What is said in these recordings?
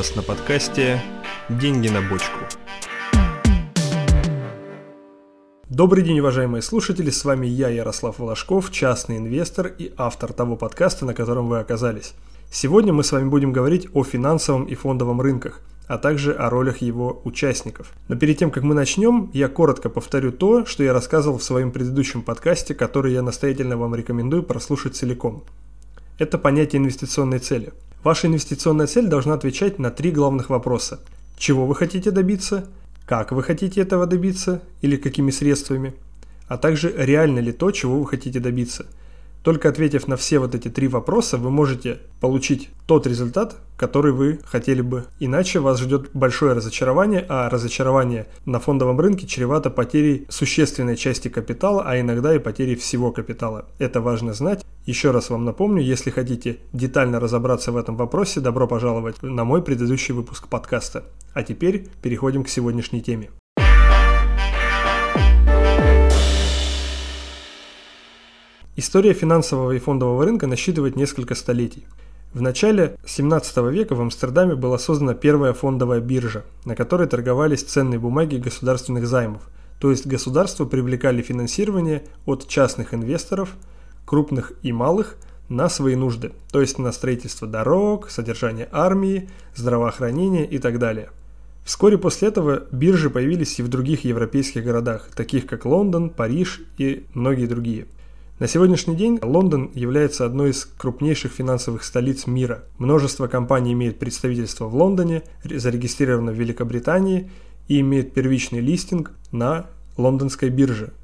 Вас на подкасте «Деньги на бочку». Добрый день, уважаемые слушатели, с вами я, Ярослав Волошков, частный инвестор и автор того подкаста, на котором вы оказались. Сегодня мы с вами будем говорить о финансовом и фондовом рынках, а также о ролях его участников. Но перед тем, как мы начнем, я коротко повторю то, что я рассказывал в своем предыдущем подкасте, который я настоятельно вам рекомендую прослушать целиком. Это понятие инвестиционной цели. Ваша инвестиционная цель должна отвечать на три главных вопроса. Чего вы хотите добиться? Как вы хотите этого добиться? Или какими средствами? А также реально ли то, чего вы хотите добиться – только ответив на все вот эти три вопроса, вы можете получить тот результат, который вы хотели бы. Иначе вас ждет большое разочарование, а разочарование на фондовом рынке чревато потерей существенной части капитала, а иногда и потерей всего капитала. Это важно знать. Еще раз вам напомню, если хотите детально разобраться в этом вопросе, добро пожаловать на мой предыдущий выпуск подкаста. А теперь переходим к сегодняшней теме. История финансового и фондового рынка насчитывает несколько столетий. В начале 17 века в Амстердаме была создана первая фондовая биржа, на которой торговались ценные бумаги государственных займов, то есть государства привлекали финансирование от частных инвесторов, крупных и малых, на свои нужды, то есть на строительство дорог, содержание армии, здравоохранение и так далее. Вскоре после этого биржи появились и в других европейских городах, таких как Лондон, Париж и многие другие – на сегодняшний день Лондон является одной из крупнейших финансовых столиц мира. Множество компаний имеет представительство в Лондоне, зарегистрировано в Великобритании и имеет первичный листинг на лондонской бирже.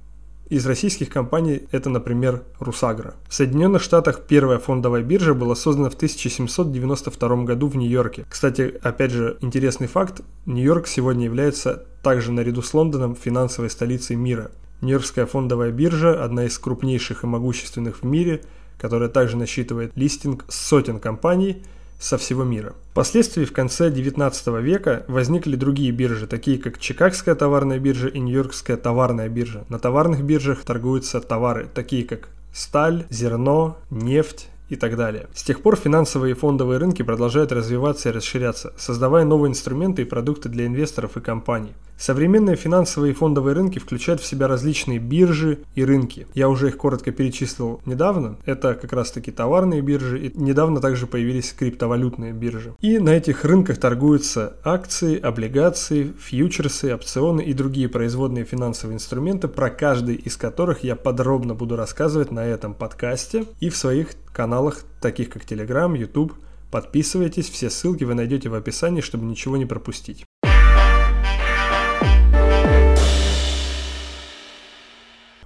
Из российских компаний это, например, Русагра. В Соединенных Штатах первая фондовая биржа была создана в 1792 году в Нью-Йорке. Кстати, опять же, интересный факт, Нью-Йорк сегодня является также наряду с Лондоном финансовой столицей мира. Нью-Йоркская фондовая биржа – одна из крупнейших и могущественных в мире, которая также насчитывает листинг сотен компаний со всего мира. Впоследствии в конце 19 века возникли другие биржи, такие как Чикагская товарная биржа и Нью-Йоркская товарная биржа. На товарных биржах торгуются товары, такие как сталь, зерно, нефть, и так далее. С тех пор финансовые и фондовые рынки продолжают развиваться и расширяться, создавая новые инструменты и продукты для инвесторов и компаний. Современные финансовые и фондовые рынки включают в себя различные биржи и рынки. Я уже их коротко перечислил недавно. Это как раз таки товарные биржи и недавно также появились криптовалютные биржи. И на этих рынках торгуются акции, облигации, фьючерсы, опционы и другие производные финансовые инструменты, про каждый из которых я подробно буду рассказывать на этом подкасте и в своих каналах, таких как Telegram, YouTube. Подписывайтесь, все ссылки вы найдете в описании, чтобы ничего не пропустить.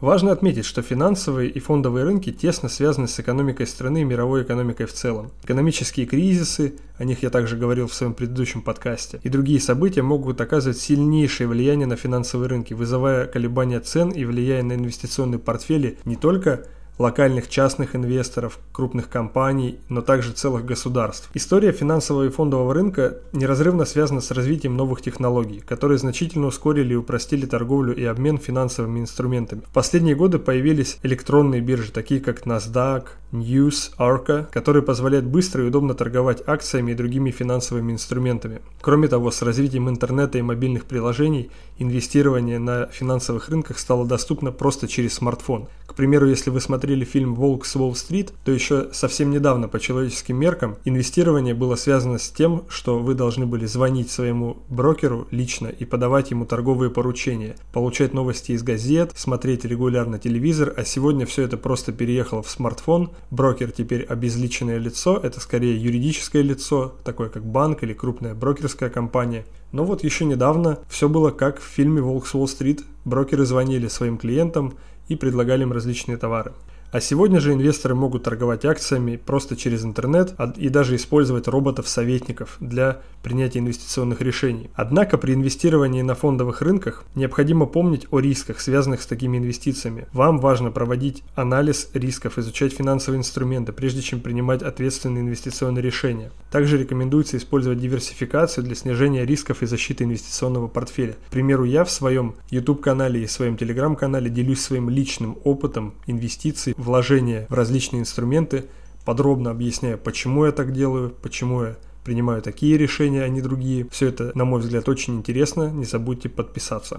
Важно отметить, что финансовые и фондовые рынки тесно связаны с экономикой страны и мировой экономикой в целом. Экономические кризисы, о них я также говорил в своем предыдущем подкасте, и другие события могут оказывать сильнейшее влияние на финансовые рынки, вызывая колебания цен и влияя на инвестиционные портфели не только локальных частных инвесторов, крупных компаний, но также целых государств. История финансового и фондового рынка неразрывно связана с развитием новых технологий, которые значительно ускорили и упростили торговлю и обмен финансовыми инструментами. В последние годы появились электронные биржи, такие как NASDAQ, News, Arca, которые позволяют быстро и удобно торговать акциями и другими финансовыми инструментами. Кроме того, с развитием интернета и мобильных приложений инвестирование на финансовых рынках стало доступно просто через смартфон. Примеру, если вы смотрели фильм «Волк с Уолл-стрит», то еще совсем недавно по человеческим меркам инвестирование было связано с тем, что вы должны были звонить своему брокеру лично и подавать ему торговые поручения, получать новости из газет, смотреть регулярно телевизор, а сегодня все это просто переехало в смартфон, брокер теперь обезличенное лицо, это скорее юридическое лицо, такое как банк или крупная брокерская компания. Но вот еще недавно все было как в фильме «Волк с Уолл-стрит». Брокеры звонили своим клиентам и предлагали им различные товары. А сегодня же инвесторы могут торговать акциями просто через интернет и даже использовать роботов-советников для принятия инвестиционных решений. Однако при инвестировании на фондовых рынках необходимо помнить о рисках, связанных с такими инвестициями. Вам важно проводить анализ рисков, изучать финансовые инструменты, прежде чем принимать ответственные инвестиционные решения. Также рекомендуется использовать диверсификацию для снижения рисков и защиты инвестиционного портфеля. К примеру, я в своем YouTube-канале и своем Telegram-канале делюсь своим личным опытом инвестиций вложения в различные инструменты, подробно объясняя, почему я так делаю, почему я принимаю такие решения, а не другие. Все это, на мой взгляд, очень интересно. Не забудьте подписаться.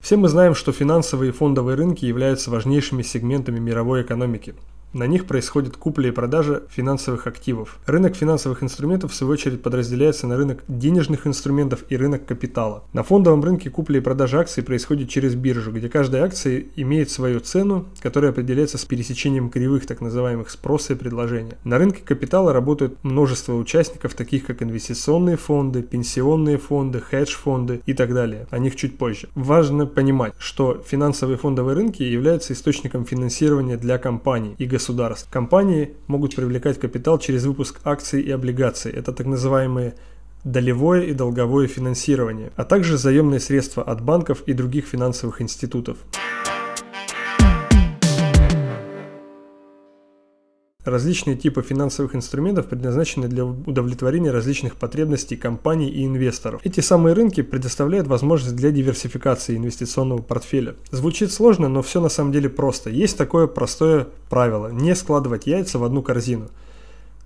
Все мы знаем, что финансовые и фондовые рынки являются важнейшими сегментами мировой экономики. На них происходит купля и продажа финансовых активов. Рынок финансовых инструментов в свою очередь подразделяется на рынок денежных инструментов и рынок капитала. На фондовом рынке купля и продажа акций происходит через биржу, где каждая акция имеет свою цену, которая определяется с пересечением кривых так называемых спроса и предложения. На рынке капитала работают множество участников, таких как инвестиционные фонды, пенсионные фонды, хедж-фонды и так далее. О них чуть позже. Важно понимать, что финансовые фондовые рынки являются источником финансирования для компаний и государств государств. Компании могут привлекать капитал через выпуск акций и облигаций. Это так называемые долевое и долговое финансирование, а также заемные средства от банков и других финансовых институтов. Различные типы финансовых инструментов предназначены для удовлетворения различных потребностей компаний и инвесторов. Эти самые рынки предоставляют возможность для диверсификации инвестиционного портфеля. Звучит сложно, но все на самом деле просто. Есть такое простое правило – не складывать яйца в одну корзину.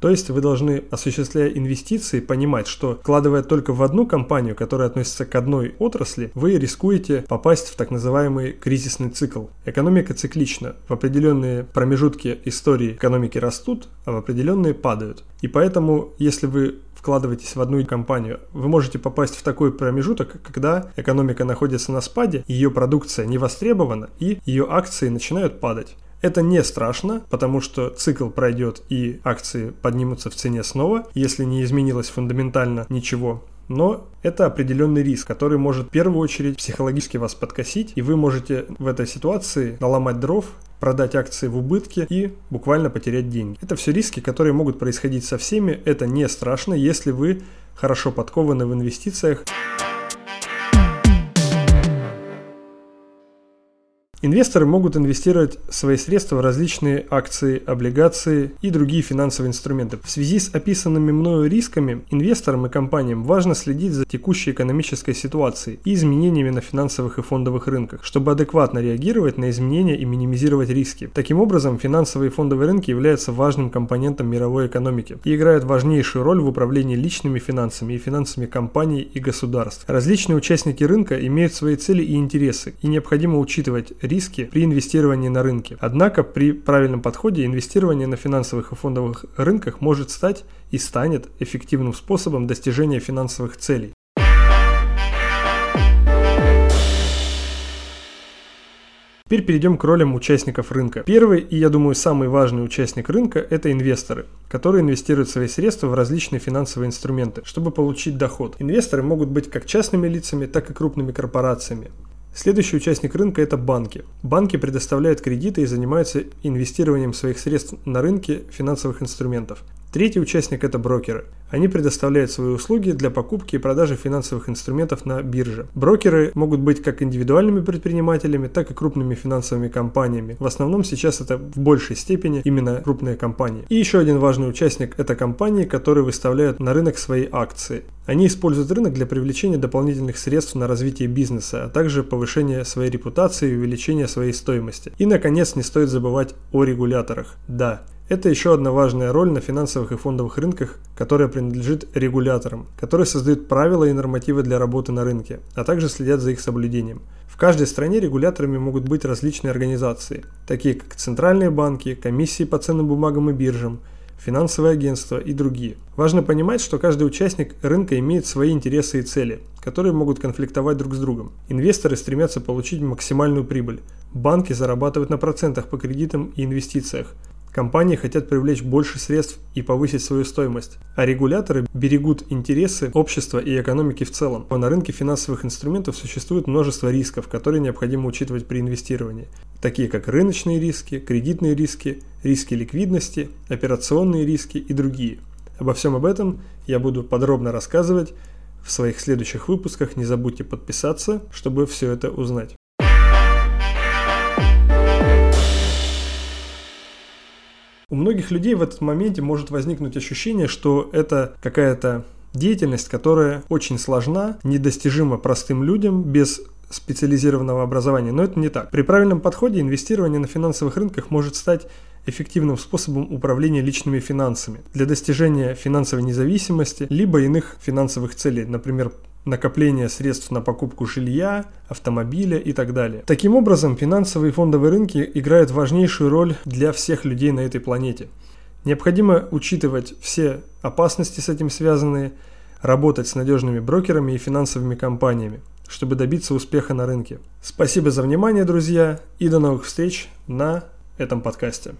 То есть вы должны, осуществляя инвестиции, понимать, что вкладывая только в одну компанию, которая относится к одной отрасли, вы рискуете попасть в так называемый кризисный цикл. Экономика циклична. В определенные промежутки истории экономики растут, а в определенные падают. И поэтому, если вы вкладываетесь в одну компанию, вы можете попасть в такой промежуток, когда экономика находится на спаде, ее продукция не востребована и ее акции начинают падать. Это не страшно, потому что цикл пройдет и акции поднимутся в цене снова, если не изменилось фундаментально ничего. Но это определенный риск, который может в первую очередь психологически вас подкосить, и вы можете в этой ситуации наломать дров, продать акции в убытке и буквально потерять деньги. Это все риски, которые могут происходить со всеми. Это не страшно, если вы хорошо подкованы в инвестициях. Инвесторы могут инвестировать свои средства в различные акции, облигации и другие финансовые инструменты. В связи с описанными мною рисками, инвесторам и компаниям важно следить за текущей экономической ситуацией и изменениями на финансовых и фондовых рынках, чтобы адекватно реагировать на изменения и минимизировать риски. Таким образом, финансовые и фондовые рынки являются важным компонентом мировой экономики и играют важнейшую роль в управлении личными финансами и финансами компаний и государств. Различные участники рынка имеют свои цели и интересы, и необходимо учитывать риски при инвестировании на рынке. Однако при правильном подходе инвестирование на финансовых и фондовых рынках может стать и станет эффективным способом достижения финансовых целей. Теперь перейдем к ролям участников рынка. Первый и, я думаю, самый важный участник рынка – это инвесторы, которые инвестируют свои средства в различные финансовые инструменты, чтобы получить доход. Инвесторы могут быть как частными лицами, так и крупными корпорациями. Следующий участник рынка – это банки. Банки предоставляют кредиты и занимаются инвестированием своих средств на рынке финансовых инструментов. Третий участник – это брокеры. Они предоставляют свои услуги для покупки и продажи финансовых инструментов на бирже. Брокеры могут быть как индивидуальными предпринимателями, так и крупными финансовыми компаниями. В основном сейчас это в большей степени именно крупные компании. И еще один важный участник – это компании, которые выставляют на рынок свои акции. Они используют рынок для привлечения дополнительных средств на развитие бизнеса, а также повышения своей репутации и увеличения своей стоимости. И, наконец, не стоит забывать о регуляторах. Да, это еще одна важная роль на финансовых и фондовых рынках, которая принадлежит регуляторам, которые создают правила и нормативы для работы на рынке, а также следят за их соблюдением. В каждой стране регуляторами могут быть различные организации, такие как центральные банки, комиссии по ценным бумагам и биржам, финансовые агентства и другие. Важно понимать, что каждый участник рынка имеет свои интересы и цели, которые могут конфликтовать друг с другом. Инвесторы стремятся получить максимальную прибыль. Банки зарабатывают на процентах по кредитам и инвестициях. Компании хотят привлечь больше средств и повысить свою стоимость, а регуляторы берегут интересы общества и экономики в целом. На рынке финансовых инструментов существует множество рисков, которые необходимо учитывать при инвестировании, такие как рыночные риски, кредитные риски, риски ликвидности, операционные риски и другие. Обо всем об этом я буду подробно рассказывать в своих следующих выпусках. Не забудьте подписаться, чтобы все это узнать. У многих людей в этот моменте может возникнуть ощущение, что это какая-то деятельность, которая очень сложна, недостижима простым людям без специализированного образования, но это не так. При правильном подходе инвестирование на финансовых рынках может стать эффективным способом управления личными финансами для достижения финансовой независимости либо иных финансовых целей, например, накопление средств на покупку жилья, автомобиля и так далее. Таким образом, финансовые и фондовые рынки играют важнейшую роль для всех людей на этой планете. Необходимо учитывать все опасности с этим связанные, работать с надежными брокерами и финансовыми компаниями, чтобы добиться успеха на рынке. Спасибо за внимание, друзья, и до новых встреч на этом подкасте.